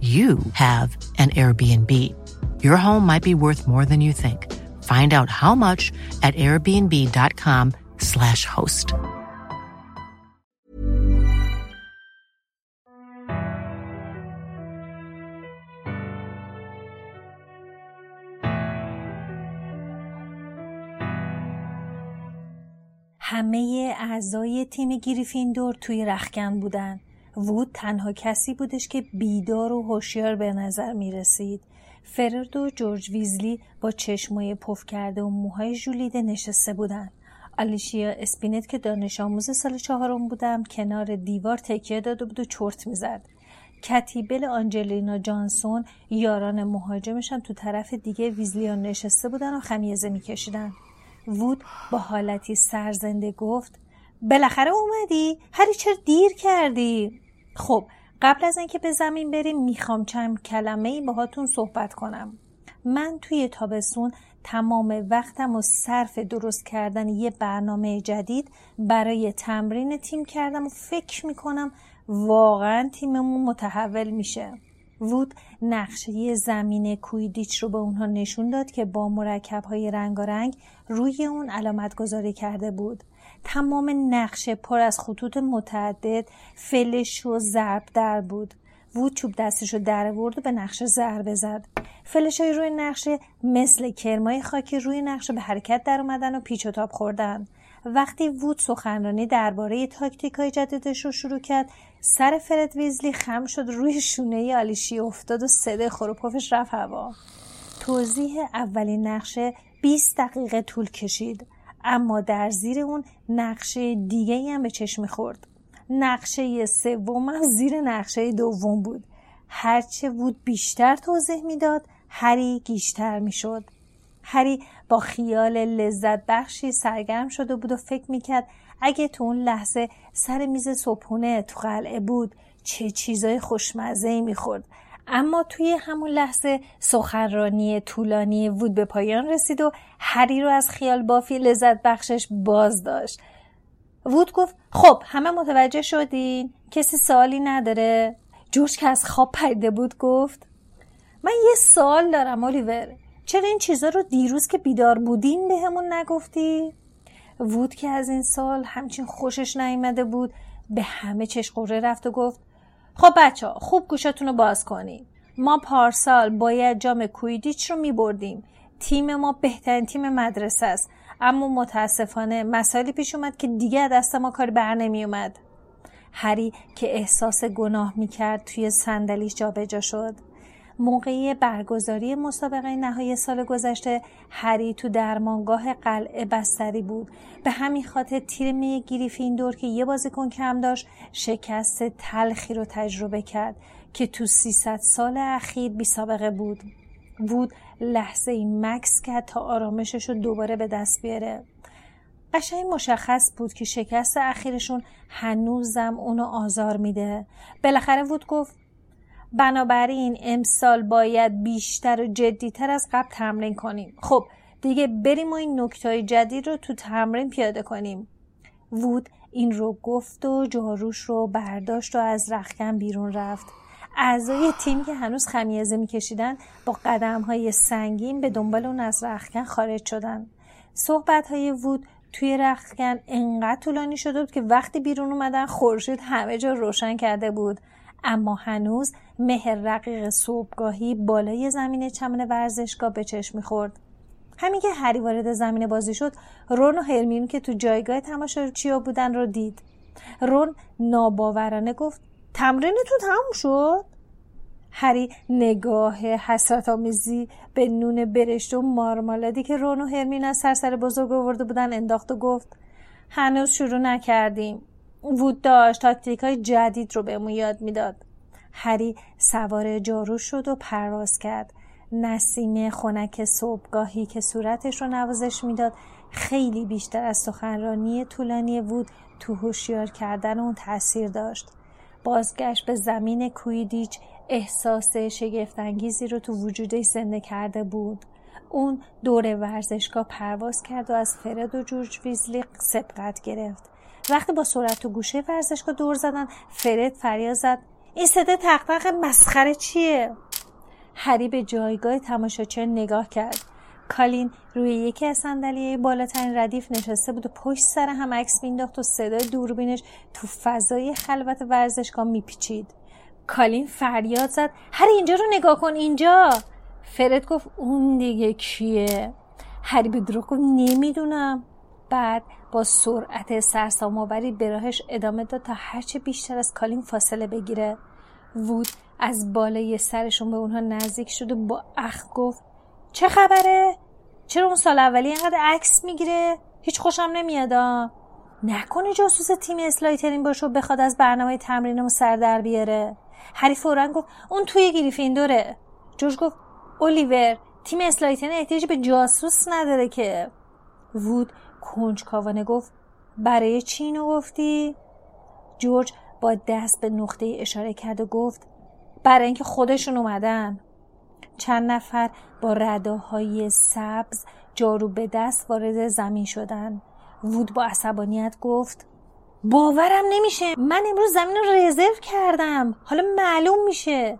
you have an Airbnb. Your home might be worth more than you think. Find out how much at airbnb.com/slash host. همه اعضای تیم گریفیندور توی رخکن بودن وود تنها کسی بودش که بیدار و هوشیار به نظر می رسید. فرد و جورج ویزلی با چشمای پف کرده و موهای ژولیده نشسته بودن. آلیشیا اسپینت که دانش آموز سال چهارم بود هم کنار دیوار تکیه داده بود و چرت می‌زد. کتی بل آنجلینا جانسون یارای مهاجمش هم تو طرف دیگه ویزلیا نشسته بودن و خمیازه میکشیدن. وود با حالتی سرزنده گفت بالاخره اومدی؟ هری چرا دیر کردی؟ خب قبل از اینکه به زمین بریم می‌خوام چند کلمه ای باهاتون صحبت کنم. من توی تابستون تمام وقتم و صرف درست کردن یه برنامه جدید برای تمرین تیم کردم و فکر می‌کنم واقعا تیممون متحول میشه. وود نقشه زمین کویدیچ رو به اونها نشون داد که با مرکب های رنگارنگ روی اون علامت گذاری کرده بود. تمام نقشه پر از خطوط متعدد فلش و ضرب در بود. وود چوب دستش رو در ورد و به نقشه ضربه زد. فلش های روی نقشه مثل کرمای خاکی روی نقشه به حرکت در اومدن و پیچ و تاب خوردن. وقتی وود سخنرانی درباره تاکتیک های جدیدش رو شروع کرد سر فرد ویزلی خم شد روی شونه آلیشی افتاد و صدای خروپفش رفت هوا. توضیح اولین نقشه 20 دقیقه طول کشید. اما در زیر اون نقشه دیگه هم به چشم خورد نقشه سوم هم زیر نقشه دوم بود. هرچه بود بیشتر توضیح می‌داد هری گیشتر می‌شد. هری با خیال لذت بخشی سرگرم شده بود و فکر می‌کرد اگه تو اون لحظه سر میز صبحونه تو قلعه بود چه چیزای خوشمزه ای می‌خورد. اما توی همون لحظه سخنرانی طولانی وود به پایان رسید و هری رو از خیال بافی لذت بخشش باز داشت. وود گفت خب همه متوجه شدین؟ کسی سوالی نداره؟ جورج که از خواب پریده بود گفت من یه سوال دارم اولیور. چرا این چیزا رو دیروز که بیدار بودین به همون نگفتی؟ وود که از این سال همچین خوشش نیامده بود به همه چشقوره رفت و گفت خب بچه خوب گوشتون رو باز کنید ما پارسال باید جام کویدیچ رو می بردیم تیم ما بهترین تیم مدرسه است. اما متاسفانه مسائلی پیش اومد که دیگه دست ما کار بر نمی اومد هری که احساس گناه می کرد توی صندلیش جابجا شد. موقعی برگزاری مسابقه نهایی سال گذشته هری تو درمانگاه قلعه بستری بود. به همین خاطر تیر می گریفیندور که یه بازیکن کم داشت شکست تلخی رو تجربه کرد که تو 300 سال اخیر بی سابقه بود. وود لحظه ای مکس کرد تا آرامشش رو دوباره به دست بیاره. قشنگ مشخص بود که شکست اخیرشون هنوزم اونو آزار میده. بالاخره وود گفت بنابراین امسال باید بیشتر و جدیتر از قبل تمرین کنیم. خب دیگه بریم و این نکته جدید رو تو تمرین پیاده کنیم. وود این رو گفت و جاروش رو برداشت و از رخکن بیرون رفت. اعضای تیم که هنوز خمیازه میکشیدن با قدم های سنگین به دنبال اون از رخکن خارج شدن. صحبت های وود توی رخکن انقدر طولانی شده بود که وقتی بیرون اومدن خورشید همه جا روشن کرده بود. اما هنوز مهر رقیق صبحگاهی بالای زمین چمن ورزشگاه به چشم می‌خورد. همین که هری وارد زمین بازی شد رون و هرمیون که تو جایگاه تماشاچیا بودن رو دید. رون ناباورانه گفت تمرینتون تموم شد؟ هری نگاه حسرت آمیزی به نون برشت و مارمالادی که رون و هرمین از سرسر بزرگ آورده بودن انداخت و گفت هنوز شروع نکردیم. وود داشت تاکتیک های جدید رو بهمون یاد می‌داد. هری سوار جارو شد و پرواز کرد. نسیم خنک صبحگاهی که صورتش رو نوازش می‌داد خیلی بیشتر از سخنرانی طولانی وود تو هوشیار کردن اون تاثیر داشت. بازگشت به زمین کویدیچ احساس شگفتانگیزی رو تو وجودش زنده کرده بود. اون دور ورزشگاه پرواز کرد و از فرد و جورج ویزلی سبقت گرفت. وقتی با سرعت و گوشه ورزشگاه دور زدن فرد فریاد زد این صدا تقتق مسخره چیه؟ هری به جایگاه تماشاچی نگاه کرد. کالین روی یکی از صندلی بالاترین ردیف نشسته بود و پشت سر هم عکس مینداخت و صدای دوربینش تو فضای خلوت ورزشگاه میپیچید. کالین فریاد زد هری اینجا رو نگاه کن اینجا. فرد گفت اون دیگه کیه؟ هری به گفت نمی‌دونم. بعد با سرعت سرسام‌آوری به راهش ادامه داد تا هرچه بیشتر از کالین فاصله بگیره. وود از بالای سرشون به اونها نزدیک شد و با اخ گفت چه خبره؟ چرا اون سال اولی اینقدر عکس می‌گیره؟ هیچ خوشم نمیاد نکنه جاسوس تیم اسلایترین باشه و بخواد از برنامه تمرینمون سر در بیاره. هری فورا گفت اون توی گریفیندوره جورج گفت الیور تیم اسلایترین احتیاج به جاسوس نداره که. وود کنجکاوانه گفت برای چی اینو گفتی؟ جورج با دست به نقطه اشاره کرد و گفت برای اینکه خودشون اومدن. چند نفر با رداهای سبز جارو به دست وارد زمین شدن. وود با عصبانیت گفت باورم نمیشه. من امروز زمین رو رزرو کردم. حالا معلوم میشه.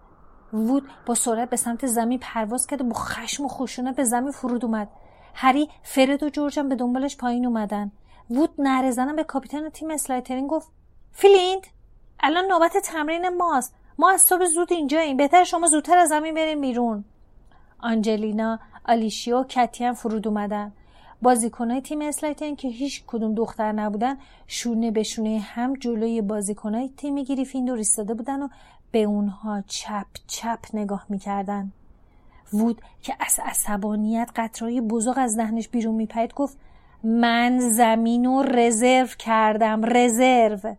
وود با سرعت به سمت زمین پرواز کرد و با خشم و خشونت به زمین فرود اومد. هری فرد و جورجم به دنبالش پایین اومدن. وود نعره‌زنان به کاپیتان تیم اسلایترین گفت فلینت الان نوبت تمرین ماست. ما از صبح زود اینجاییم. بهتره شما زودتر از زمین بریم بیرون. آنجلینا آلیشیا و کتی فرود اومدن. بازیکنهای تیم اسلایترین که هیچ کدوم دختر نبودن شونه به شونه هم جلوی بازیکنهای تیم گریفیندور ایستاده بودن و به اونها چپ چپ نگاه می‌کردن. وود که از عصبانیت قطره‌های بزرگ از دهنش بیرون میپرید گفت من زمین رو رزرو کردم رزرو.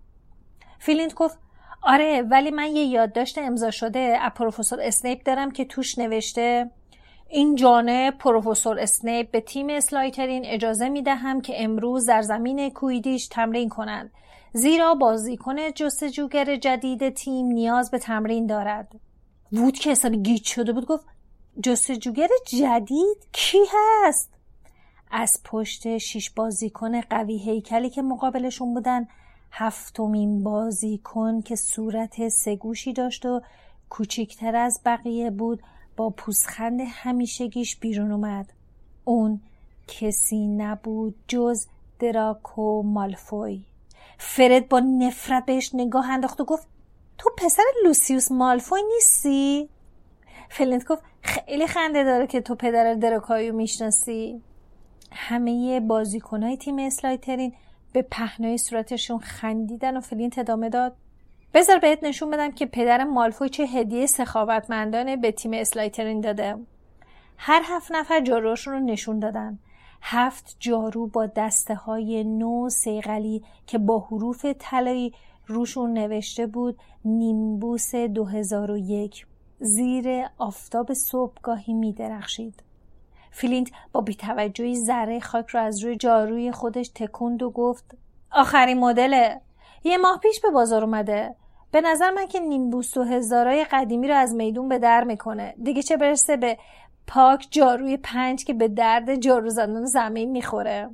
فلینت گفت آره ولی من یه یادداشت امضا شده از پروفسور اسنیپ دارم که توش نوشته اینجانب پروفسور اسنیپ به تیم اسلایترین اجازه می دهم که امروز در زمین کوییدیچ تمرین کنند. زیرا بازیکن جستجوگر جدید تیم نیاز به تمرین دارد. وود که حسابی گیج شده بود گفت جستجوگر جدید کی هست؟ از پشت شیش بازیکن قوی هیکلی که مقابلشون بودن هفتمین بازیکن که صورت سگوشی داشت و کوچکتر از بقیه بود با پوسخند همیشگیش بیرون اومد. اون کسی نبود جز دراکو مالفوی. فرد با نفرت بهش نگاه انداخت و گفت تو پسر لوسیوس مالفوی نیستی؟ فلینت گفت خیلی خنده داره که تو پدر دراکو رو می‌شناسی. همه بازیکنهای تیم اسلایترین به پهنای صورتشون خندیدن و فلینت ادامه داد. بذار بهت نشون بدم که پدر مالفوی چه هدیه سخاوتمندانه به تیم اسلایترین داده. هر هفت نفر جاروشون رو نشون دادن. هفت جارو با دسته های نو و صیقلی که با حروف طلایی روشون نوشته بود نیمبوس 2001 زیر آفتاب صبحگاهی می درخشید. فلینت با بیتوجهی ذره خاک رو از روی جاروی خودش تکوند و گفت آخرین مدله. یه ماه پیش به بازار اومده. به نظر من که نیمبوس دو هزارای قدیمی رو از میدون به در می‌کنه. دیگه چه برسه به پاک جاروی پنج که به درد جارو زدن زمین می‌خوره.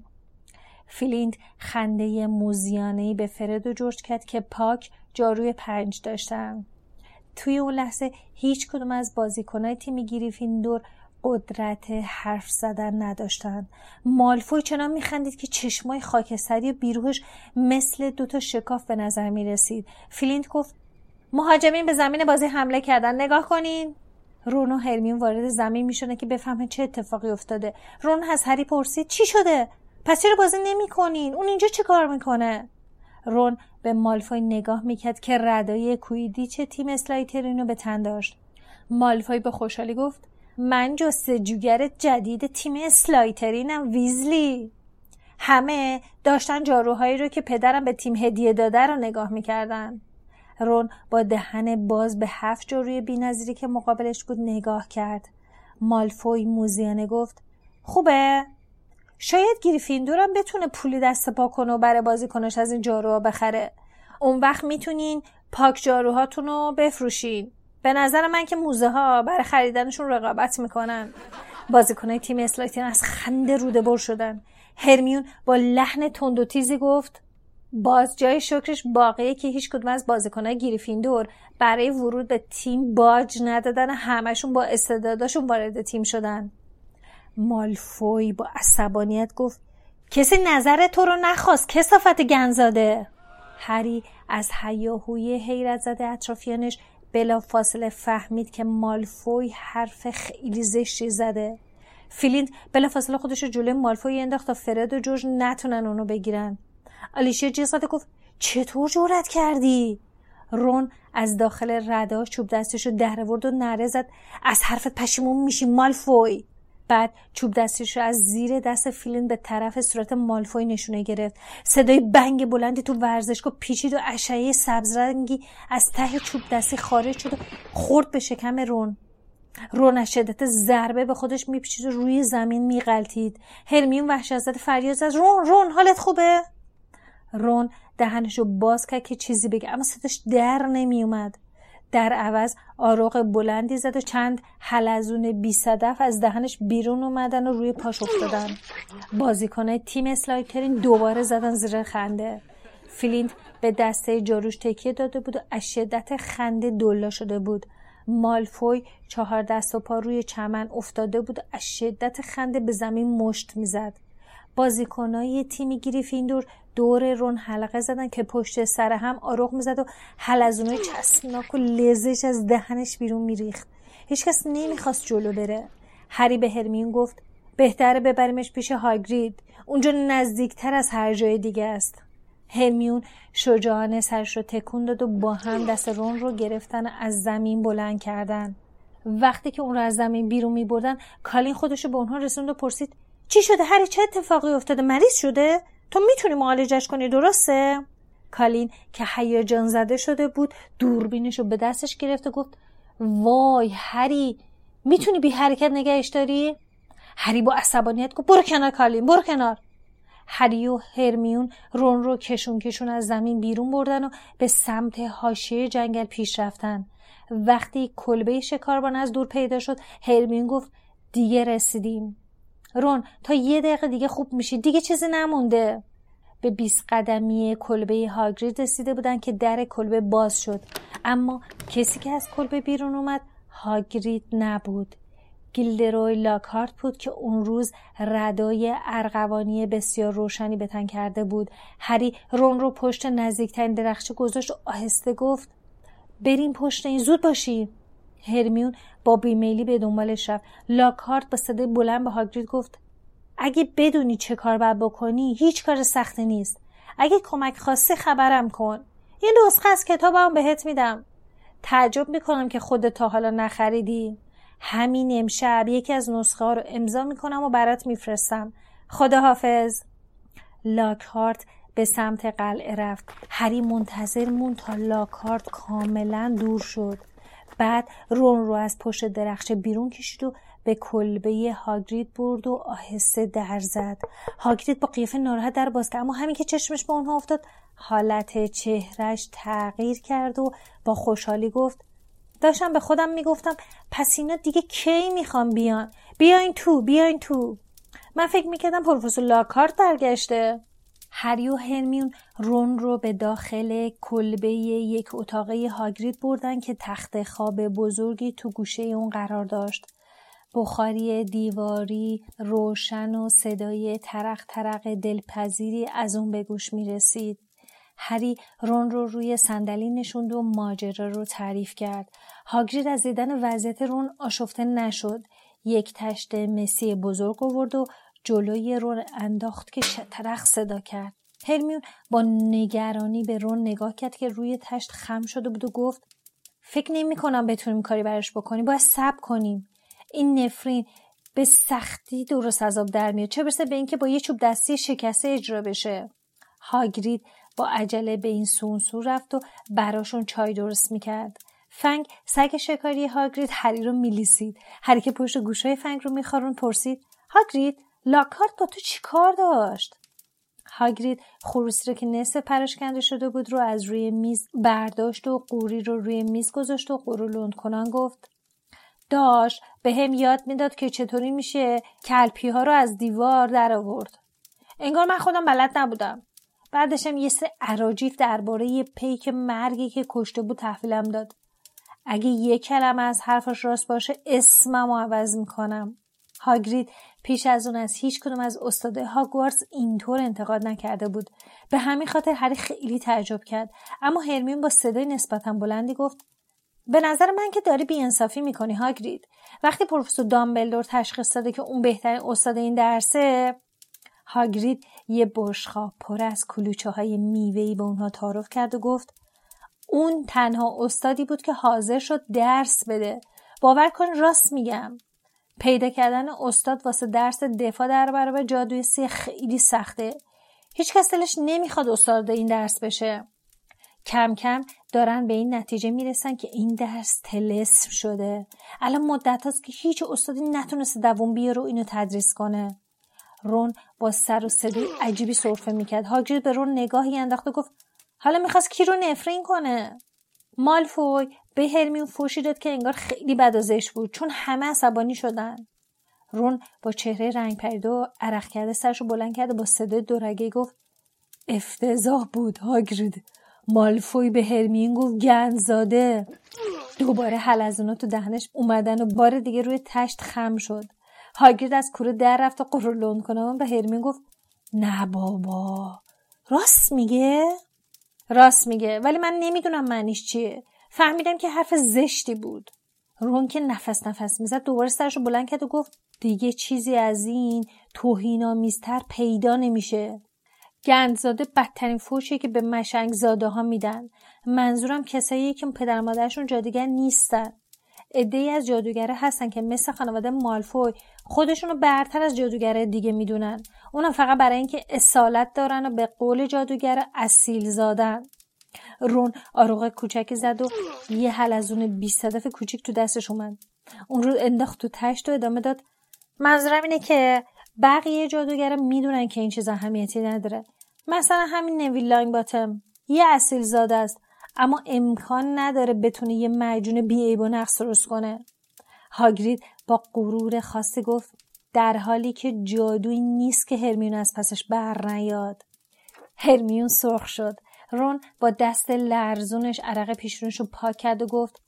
فیلیند خنده موزیانهی به فرد و جورج کرد که پاک جاروی پنج داشتن. توی اون لحظه هیچ کدوم از بازیکنهای تیم گریفیندور قدرت حرف زدن نداشتن. مالفوی چنان میخندید که چشمای خاکستری و بیروهش مثل دوتا شکاف به نظر می‌رسید. فیلیند گفت مهاجمین به زمین بازی حمله کردن. نگاه کنین. رون و هرمیون وارد زمین میشونه که بفهمه چه اتفاقی افتاده. رون از هری پرسید چی شده؟ پس چرا بازی نمی‌کنین؟ اون اینجا چه کار می‌کنه؟ رون به مالفوی نگاه می‌کرد که ردای کویدیچ تیم اسلایترین رو به تن داشت. مالفوی به خوشحالی گفت من جستجوگر جدید تیم اسلایترینم ویزلی. همه داشتن جاروهایی رو که پدرم به تیم هدیه داده رو نگاه می‌کردن. رون با دهن باز به هفت جاروی بینظیری که مقابلش بود نگاه کرد. مالفوی موزیانه گفت خوبه؟ شاید گریفیندورم بتونه پولی دست پا کنه و برای بازیکنش از این جاروها بخره. اون وقت می‌تونین پاک جاروهاتون رو بفروشین. به نظر من که موزه ها برای خریدنشون رقابت می‌کنن. بازیکنهای تیم اسلایتین از خنده روده بر شدن. هرمیون با لحن تند و تیزی گفت باز جای شکرش باقیه که هیچ کدوم از بازیکنهای گریفیندور برای ورود به تیم باج ندادن همشون با استعداداشون وارد تیم شدن. مالفوی با عصبانیت گفت کسی نظر تو رو نخواست کسافت گنزاده هری از حیاهوی حیرت زده اطرافیانش بلا فاصله فهمید که مالفوی حرف خیلی زشتی زده. فیلیند بلا فاصله خودش جلوی مالفوی انداخت تا فرد و جورج نتونن اونو بگیرن. آلیشیا جیغ گفت چطور جورت کردی؟ رون از داخل ردا چوب دستش رو در و نره زد از حرفت پشیمون میشی مالفوی. بعد چوب دستش رو از زیر دست فیلین به طرف صورت مالفوی نشونه گرفت. صدای بنگ بلندی تو ورزشگاه پیچید و اشعه سبز رنگی از ته چوب دستی خارج شد و خورد به شکم رون. رون از شدت ضربه به خودش میپیچید و روی زمین میغلطید هرمیون وحشت فریاد زد. رون رون حالت خوبه؟ رون دهنش رو باز کرد که چیزی بگه اما صداش در نمیومد در عوض آروغ بلندی زد و چند حلزون بی صدف از دهنش بیرون اومدن و روی پاش افتادن. بازیکنه تیم اسلایترین دوباره زدن زیر خنده. فلینت به دسته جاروش تکیه داده بود و از شدت خنده دلا شده بود. مالفوی چهار دست و پا روی چمن افتاده بود و از شدت خنده به زمین مشت می‌زد. بازیکنای تیم گریفیندور دور رون حلقه زدن که پشت سر هم آروغ می‌زد و حلزونای چسبناک و لزش از دهنش بیرون میریخت. هیچکس نمی‌خواست جلو بره. هری به هرمیون گفت بهتره ببریمش پیش هاگرید. اونجا نزدیکتر از هر جای دیگه است. هرمیون شجاعانه سرش رو تکون داد و با هم دست رون رو گرفتن از زمین بلند کردن. وقتی که اون رو از زمین بیرون می بردن کالین خودش رو به اونها رسوند و پرسید چی شده؟ هری چه اتفاقی افتاده؟ مریض شده؟ تو می‌تونی معالجش کنی درسته؟ کالین که هیجان زده شده بود دوربینش رو به دستش گرفت و گفت وای هری می‌تونی بی حرکت نگهش داری؟ هری با عصبانیت گفت برو کنار کالین برو کنار. هری و هرمیون رون رو کشون کشون از زمین بیرون بردن و به سمت حاشیه جنگل پیش رفتن. وقتی کلبه شکاربان از دور پیدا شد هرمیون گفت دیگه رسیدیم. رون تا یه دقیقه دیگه خوب میشی. دیگه چیزی نمونده. به 20 قدمی کلبه هاگرید رسیده بودن که در کلبه باز شد. اما کسی که از کلبه بیرون اومد هاگرید نبود. گیلدروی لاکارت بود که اون روز ردای ارغوانی بسیار روشنی به تن کرده بود. هری رون رو پشت نزدیکترین درخچه گذاشت و آهسته گفت بریم پشت این زود باشیم هرمیون با بیمیلی به دنبالش رفت. لاکارت با صدای بلند به هاگرید گفت اگه بدونی چه کار باید بکنی هیچ کار سختی نیست. اگه کمک خواستی خبرم کن. یه نسخه از کتابم بهت میدم. تعجب می‌کنم که خودت تا حالا نخریدی. همین امشب یکی از نسخه ها رو امضا می‌کنم و برات میفرستم. خداحافظ. لاکهارت به سمت قلعه رفت. هری منتظر مون تا لاکهارت کاملا دور شد. بعد رون رو از پشت درخچه بیرون کشید و به کلبه هاگرید برد و آهسته در زد. هاگرید با قیافه ناراحت در باز کرد اما همین که چشمش به اونها افتاد حالت چهرش تغییر کرد و با خوشحالی گفت داشتم به خودم می‌گفتم پس اینا دیگه کی می‌خوام بیان؟ بیاین تو بیاین تو. من فکر می‌کردم پروفسور لاکارت برگشته. هری و هرمیون رون رو به داخل کلبه یک اتاقه هاگرید بردن که تخت خواب بزرگی تو گوشه اون قرار داشت. بخاری دیواری روشن و صدای ترق ترق دلپذیری از اون به گوش می رسید. هری رون رو روی صندلی نشوند و ماجرا رو تعریف کرد. هاگرید از دیدن وضعیت رون آشفته نشد. یک تشت مسی بزرگ آورد و جلوی رون انداخت که شترخ صدا کرد. هرمیون با نگرانی به رون نگاه کرد که روی تشت خم شده بود و گفت فکر نمی کنم بتونیم کاری براش بکنیم باید سب کنیم. این نفرین به سختی درست از آب در میاد. چه برسه به اینکه با یه چوب دستی شکسته اجرا بشه. هاگرید با عجله به این سونسو رفت و براشون چای درست می‌کرد. فنگ سگ شکاری هاگرید هری رو میلیسید. هری که پشت گوشای فنگ رو میخارون پرسید هاگرید؟ لاکارت با تو چی کار داشت؟ هاگرید خروسی رو که نصف پرش کنده شده بود رو از روی میز برداشت و قوری رو روی میز گذاشت و قورو لند کنان گفت داشت به هم یاد می‌داد که چطوری میشه کلپی ها رو از دیوار در آورد. انگار من خودم بلد نبودم. بعدشم یه سه عراجیف درباره پیک مرگی که کشته بود تحویلم داد. اگه یه کلمه از حرفش راست باشه اسمم رو عوض می‌کنم. هاگرید پیش از اون از هیچ کدوم از استاده هاگوارتس اینطور انتقاد نکرده بود. به همین خاطر هری خیلی تعجب کرد. اما هرمیون با صدای نسبتا بلندی گفت به نظر من که داری بیانصافی می‌کنی هاگرید. وقتی پروفسور دامبلدور تشخیص داده که اون بهترین استاد این درسه هاگرید یه بشخا پر از کلوچه های میوهی به اونها تعارف کرد و گفت اون تنها استادی بود که حاضر شد درس بده. باور کن راست میگم. پیدا کردن استاد واسه درس دفاع در برابر جادوی سی خیلی سخته. هیچ کس دلش نمی‌خواد استاد این درس بشه. کم کم دارن به این نتیجه می‌رسن که این درس تلسم شده. الان مدت هاست که هیچ استادی نتونسته دووم بیاره و اینو تدریس کنه. رون با سر و صدای عجیبی صرفه می‌کرد. هاگرید به رون نگاهی انداخت و گفت حالا می‌خواست کی رو نفرین کنه؟ مالفوی به هرمیون فوشی داد که انگار خیلی بدازش بود. چون همه عصبانی شدن. رون با چهره رنگ پریده و عرق کرده سرشو بلند کرده با صدای دورگه گفت افتضاح بود هاگرید. مالفوی به هرمیون گفت گند زاده. دوباره حلزونا تو دهنش اومدن و بار دیگه روی تشت خم شد. هاگرید از کوره در رفت و قرولون کنم به هرمیون گفت نه بابا. راست میگه؟ راست میگه. ولی من نمی‌دونم معنیش چیه. فهمیدم که حرف زشتی بود. رون که نفس نفس می‌زد دوباره سرش رو بلند کرد و گفت دیگه چیزی از این توهینآمیزتر پیدا نمیشه. گندزاده بدترین فوشیه که به مشنگ زاده ها میدن. منظورم کسایی که پدر مادرشون جادوگر نیستن. ای از جادوگره هستن که مثل خانواده مالفوی خودشونو برتر از جادوگره دیگه می‌دونن. اونا فقط برای اینکه اصالت دارن و به قول جادوگر اصیل زادن. رون آروغ کوچکی زد و یه حلزون بی صدف کوچیک تو دستش اومد. اون رو انداخت تو تشت و ادامه داد. منظورم اینه که بقیه جادوگر می‌دونن که این چیز اهمیتی نداره. مثلا همین نویل لانگ باتم. یه اصیل زاده است اما امکان نداره بتونه یه مجون بیعیب و نقص درست کنه. هاگرید با غرور خاصی گفت در حالی که جادویی نیست که هرمیون از پسش بر نیاد. هرمیون سرخ شد. رون با دست لرزونش عرق پیشونش رو پاک کرد و گفت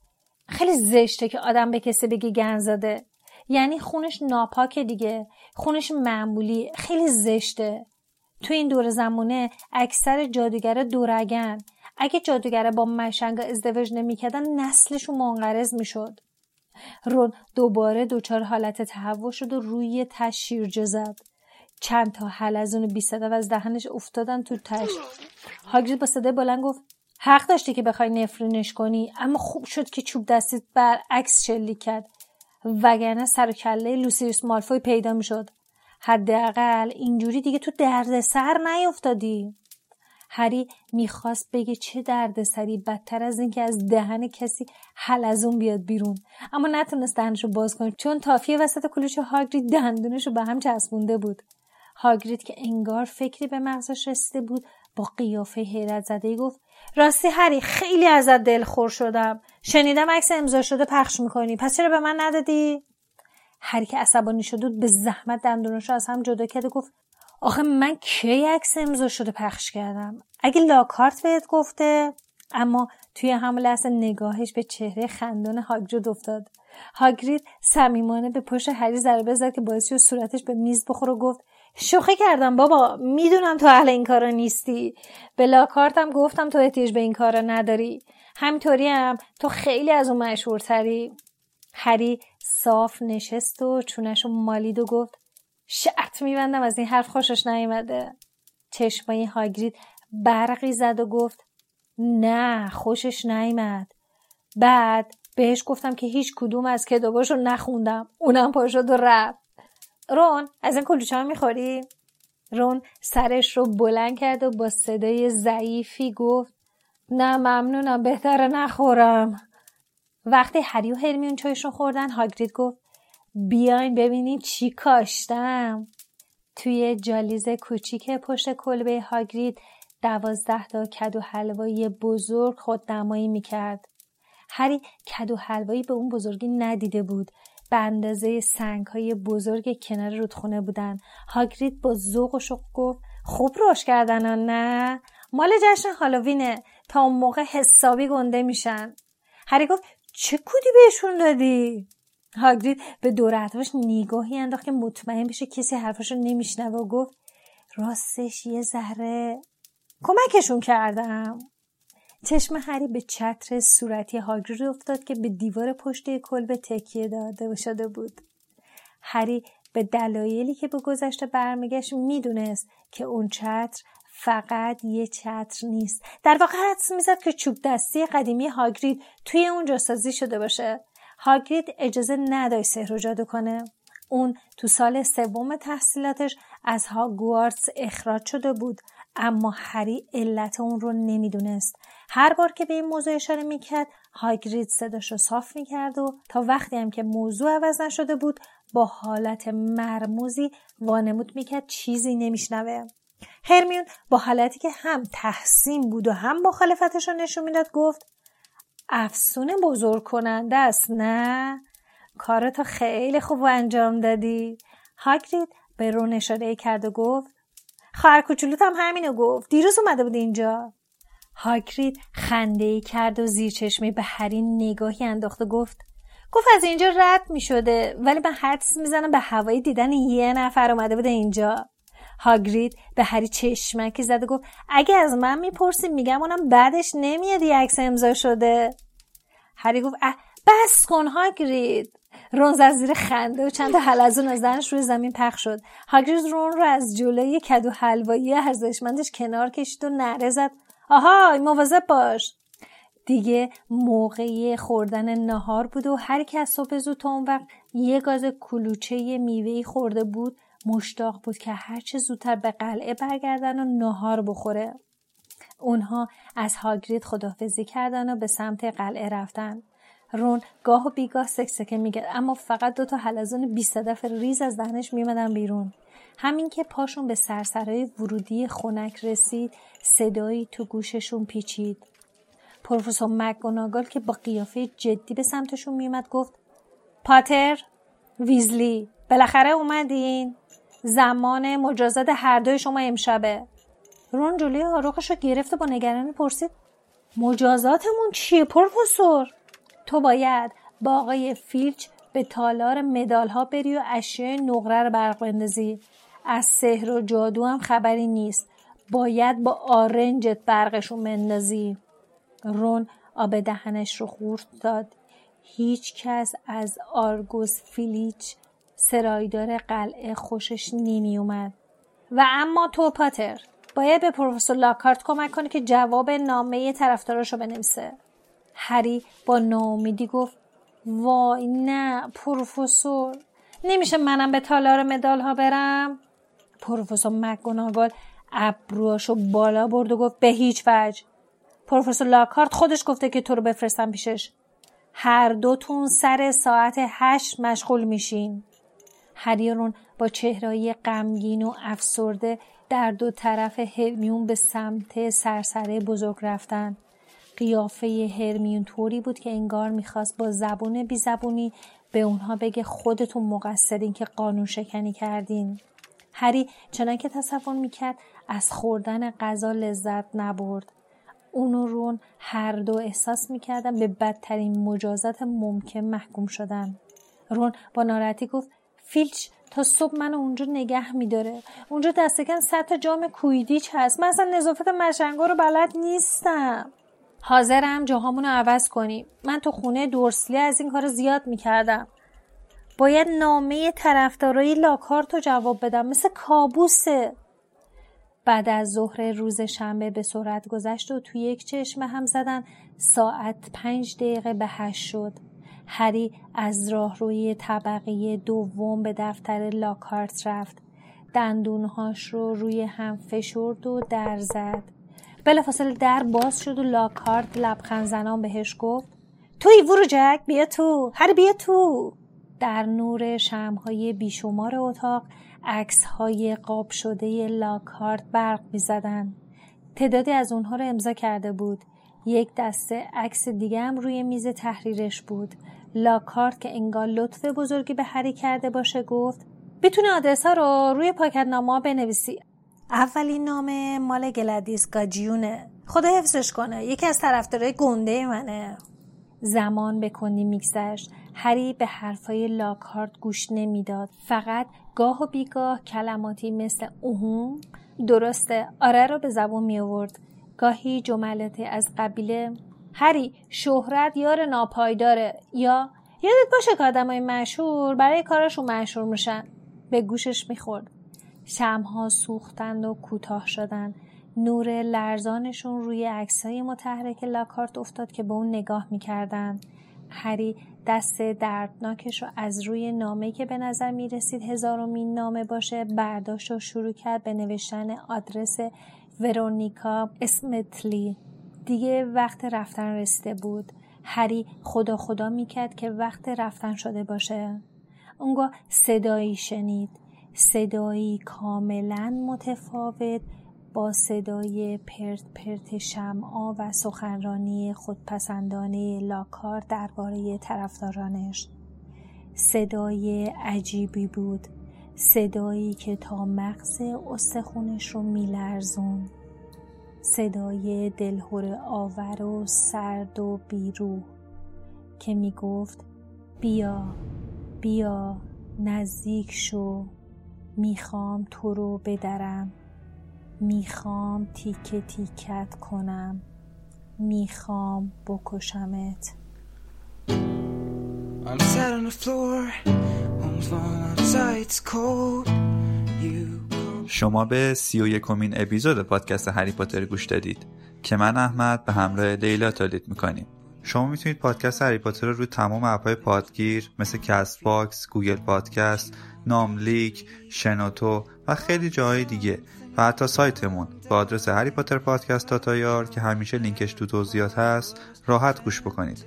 خیلی زشته که آدم به کسی بگه گن زده. یعنی خونش ناپاکه دیگه. خونش معمولی. خیلی زشته. تو این دور زمونه اکثر جادوگر دورگن اگه جادوگره با مشنگ ازدواج نمی‌کردن نسلشون منقرض می‌شد. رون دوباره دچار حالت تهوع شد و روی تش شیرجه زد. چند تا حلزون بی صدا و از دهنش افتادن تو تش. هاگرید با صدای بلند گفت حق داشتی که بخوای نفرینش کنی اما خوب شد که چوب دستیت برعکس شلیک کرد. وگرنه سر و کله لوسیوس مالفوی پیدا می‌شد. حداقل اینجوری دیگه تو درد سر نیفتادی هری می‌خواست بگه چه دردسری بدتر از اینکه از دهن کسی حلزون بیاد بیرون. اما نتونست دهنشو باز کنه چون تافیه وسط کلوچ هاگرید دندونشو به هم چسبونده بود. هاگرید که انگار فکری به مغزش رسیده بود با قیافه حیرت زده گفت راستی هری خیلی ازت دلخور شدم. شنیدم عکس امضا شده پخش می‌کنی. پس چرا به من ندادی؟ هری که عصبانی شده به زحمت دندوناشو از هم جدا کرد و گفت آخه من کی عکس امضا شده پخش کردم؟ اگه لاکارت بهت گفته اما توی همون لحظه نگاهش به چهره خندان هاگرید افتاد. هاگرید صمیمانه به پشت هری ضربه زد که باعث شد صورتش به میز بخور و گفت شوخی کردم بابا می‌دونم تو اهل این کارا نیستی. به لاکارتم گفتم تو احتیاج به این کارا نداری. همینطوری هم تو خیلی از اون مشهورتری. هری صاف نشست و چونش مالید و گفت شرط میبندم از این حرف خوشش نیامده چشمای هاگرید برقی زد و گفت نه خوشش نیامد بعد بهش گفتم که هیچ کدوم از کتاباشو نخوندم. اونم پاشد و رفت. رون از این کلوچه ها می‌خوری؟ رون سرش رو بلند کرد و با صدای ضعیفی گفت نه ممنونم بهتره نخورم. وقتی هری و هرمیون چایشون خوردن هاگرید گفت بیاین ببینید چی کاشتم. توی جالیز کوچیک پشت کلبه هاگرید دوازده تا کدو حلوایی بزرگ خود نمایی می‌کرد. هری کدو حلوایی به اون بزرگی ندیده بود. به اندازه سنگ های بزرگ کنار رودخونه بودن. هاگرید با ذوق و شوق گفت خوب روش کردن نه؟ مال جشن هالووینه تا اون موقع حسابی گنده میشن. هری گفت چه کودی بهشون دادی؟ هاگرید به دور نگاهی انداخت که مطمئن بشه کسی حرفاشو نمیشنوه و گفت راستش یه ذره کمکشون کردم. چشم هری به چتر صورتی هاگرید افتاد که به دیوار پشت کلبه تکیه داده شده بود. هری به دلایلی که به گذشته برمیگشت می‌دونست که اون چتر فقط یه چتر نیست. در واقع حدس می‌زد که چوب دستی قدیمی هاگرید توی اون جاسازی شده باشه. هاگرید اجازه نداشت سحر و جادو کنه. اون تو سال سوم تحصیلاتش از هاگوارتس اخراج شده بود اما هری علت اون رو نمی‌دونست. هر بار که به این موضوع اشاره می‌کرد هاگرید صداش رو صاف می‌کرد و تا وقتی هم که موضوع عوض نشده بود با حالت مرموزی وانمود می‌کرد چیزی نمیشنوه. هرمیون با حالتی که هم تحسین بود و هم مخالفتش رو نشون می‌داد گفت افسون بزرگ کننده است نه؟ کارتو خیلی خوب انجام دادی. هاگرید به رون اشاره کرد و گفت خواهر کوچولوت هم همینو گفت. دیروز اومده بود اینجا. هاگرید خنده ای کرد و زیر چشمی به هری نگاهی انداخت و گفت گفت از اینجا رد می شده ولی من حدس می‌زنم به هوایی دیدن یه نفر اومده بوده اینجا. هاگرید به هری چشمکی زد و گفت اگه از من می‌پرسی میگم اونم بعدش نمیاد عکس امضا شده. هری گفت بس کن هاگرید. رون زد زیر خنده و چند تا حلزون از دهنش روی زمین پخ شد. هاگرید رون رو از جلوی کدو حلوایی ارزشمندش کنار کشید و نره زد. آهای مواظب باش. دیگه موقعی خوردن نهار بود و هر کس صبح زود تا اون وقت یه گاز کلوچه میوهی خورده بود مشتاق بود که هرچه زودتر به قلعه برگردن و نهار بخوره. اونها از هاگرید خدافزی کردن و به سمت قلعه رفتن. رون گاه و بیگاه سکسکه میگه اما فقط دو تا حلزون بی صدف ریز از دهنش میمدن بیرون. همین که پاشون به سرسرای ورودی خونک رسید صدایی تو گوششون پیچید. پروفسور مکگوناگال که با قیافه جدی به سمتشون میومد گفت پاتر ویزلی بالاخره اومدین؟ زمان مجازات هر دوی شما امشبه. رون جلوی آروخش رو گرفت و با نگرانی پرسید مجازاتمون چیه پروفسور؟ تو باید با آقای فیلچ به تالار مدال ها بری و اشیاء نقره رو برق بندازی. از سحر و جادو هم خبری نیست. باید با آرنجت برقشون بندازی. رون آب دهنش رو خورد داد. هیچ کس از آرگوس فیلیچ سرایدار قلعه خوشش نمی اومد و اما تو پاتر باید به پروفسور لاکارت کمک کنی که جواب نامه طرفداراش رو بنویسه. هری با ناامیدی گفت وای نه پروفسور نمیشه منم به تالار مدال ها برم؟ پروفسور مکگوناگال ابروهاشو بالا برد و گفت به هیچ وجه. پروفسور لاکارت خودش گفته که تو رو بفرستم پیشش. هر دوتون سر ساعت هشت مشغول میشین. هریرون با چهرهایی غمگین و افسرده در دو طرف هرمیون به سمت سرسره بزرگ رفتن قیافه هرمیون طوری بود که انگار می‌خواست با زبون بی زبونی به اونها بگه خودتون مقصرین که قانون شکنی کردین. هری چنان که تصور می‌کرد از خوردن غذا لذت نبرد. اون و رون هر دو احساس می‌کردن به بدترین مجازات ممکن محکوم شدن. رون با ناراحتی گفت فیلچ تا صبح من اونجا نگه میداره. اونجا دست کم صد جام کویدیچ هست. من اصلا نظافت مشنگا رو بلد نیستم. حاضرم جاهامون رو عوض کنیم. من تو خونه دورسلی از این کار زیاد می‌کردم. باید نامه طرفدارای لاکارت رو جواب بدم. مثل کابوسه. بعد از ظهر روز شنبه به سرعت گذشت و توی یک چشم هم زدن. ساعت پنج دقیقه به هشت شد. هری از راهروی طبقه دوم به دفتر لاکارت رفت. دندونهاش رو روی هم فشرد و در زد. بلافاصله در باز شد و لاکارت لبخند زنان بهش گفت توی ورو جک بیا تو. هری بیا تو. در نور شمهای بیشمار اتاق عکس های قاب شده لاکارت برق می‌زدند تعدادی از اونها رو امضا کرده بود. یک دسته عکس دیگه هم روی میز تحریرش بود. لاکارت که انگار لطف بزرگی به هری کرده باشه گفت بتونه آدرس ها رو روی پاکت نامه بنویسی. اولین نامه مال گلادیس گاجیونه. خدا حفظش کنه یکی از طرفدارای گنده منه. زمان به کندی میگذشت. هری به حرفای لاکارت گوش نمی‌داد. فقط گاه و بیگاه کلماتی مثل اوهون درسته آره رو به زبون می آورد گاهی جملاتی از قبیله هری شهرت یار ناپایداره یا یادت باشه که آدمای مشهور برای کارشون مشهور میشن. به گوشش می‌خورد. شمها سوختند و کوتاه شدند. نور لرزانشون روی عکسای متحرک لاکارت افتاد که به اون نگاه می‌کردند. هری دست دردناکش رو از روی نامه که به نظر می رسید هزارمین نامه باشه برداشت و شروع کرد به نوشتن آدرس ورونیکا اسمتلی. دیگه وقت رفتن رسیده بود. هری خدا خدا می‌کرد که وقت رفتن شده باشه. اونگاه صدایی شنید. صدایی کاملا متفاوت. با صدای پرت پرت شمعا و سخنرانی خودپسندانه لاکار درباره طرفدارانش. صدای عجیبی بود. صدایی که تا مغز استخونش رو میلرزون. صدای دلهور آور و سرد و بیرو که می‌گفت بیا بیا نزدیک شو. می‌خوام تو رو بدرم. می‌خوام تیکه تیکت کنم. می‌خوام بکشمت. I'm sat on the floor, outside, it's cold. You شما به سی و یکمین اپیزود پادکست هری پاتر گوش دادید که من احمد به همراه لیلا تولید می‌کنیم. شما می‌تونید پادکست هری پاتر رو روی تمام اپهای پادگیر مثل Castbox، Google Podcast، ناملیک، شنوتو و خیلی جاهای دیگه و حتی سایتمون با آدرس هری پاتر پادکست dot ir که همیشه لینکش تو توضیحات هست راحت گوش بکنید.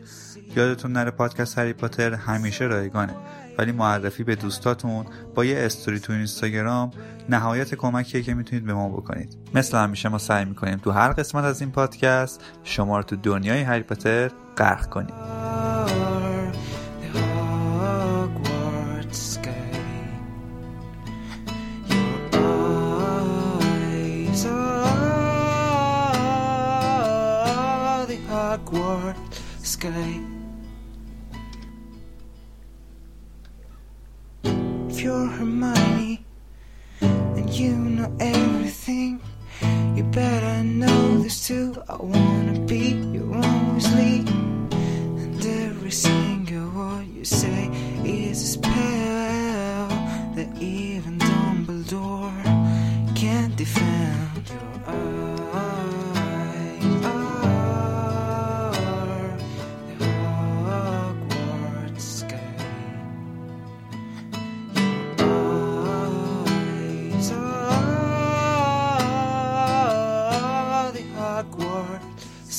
یادتون نره پادکست هری پاتر همیشه رایگانه. ولی معرفی به دوستاتون با یه استوری تو اینستاگرام نهایت کمکیه که می‌تونید به ما بکنید. مثل همیشه ما سعی می‌کنیم تو هر قسمت از این پادکست شما رو تو دنیای هری پاتر غرق کنیم. If you're Hermione and you know everything, you better know this too. I wanna be your Weasley, and every single word you say is a spell that even Dumbledore can't defend. Your eyes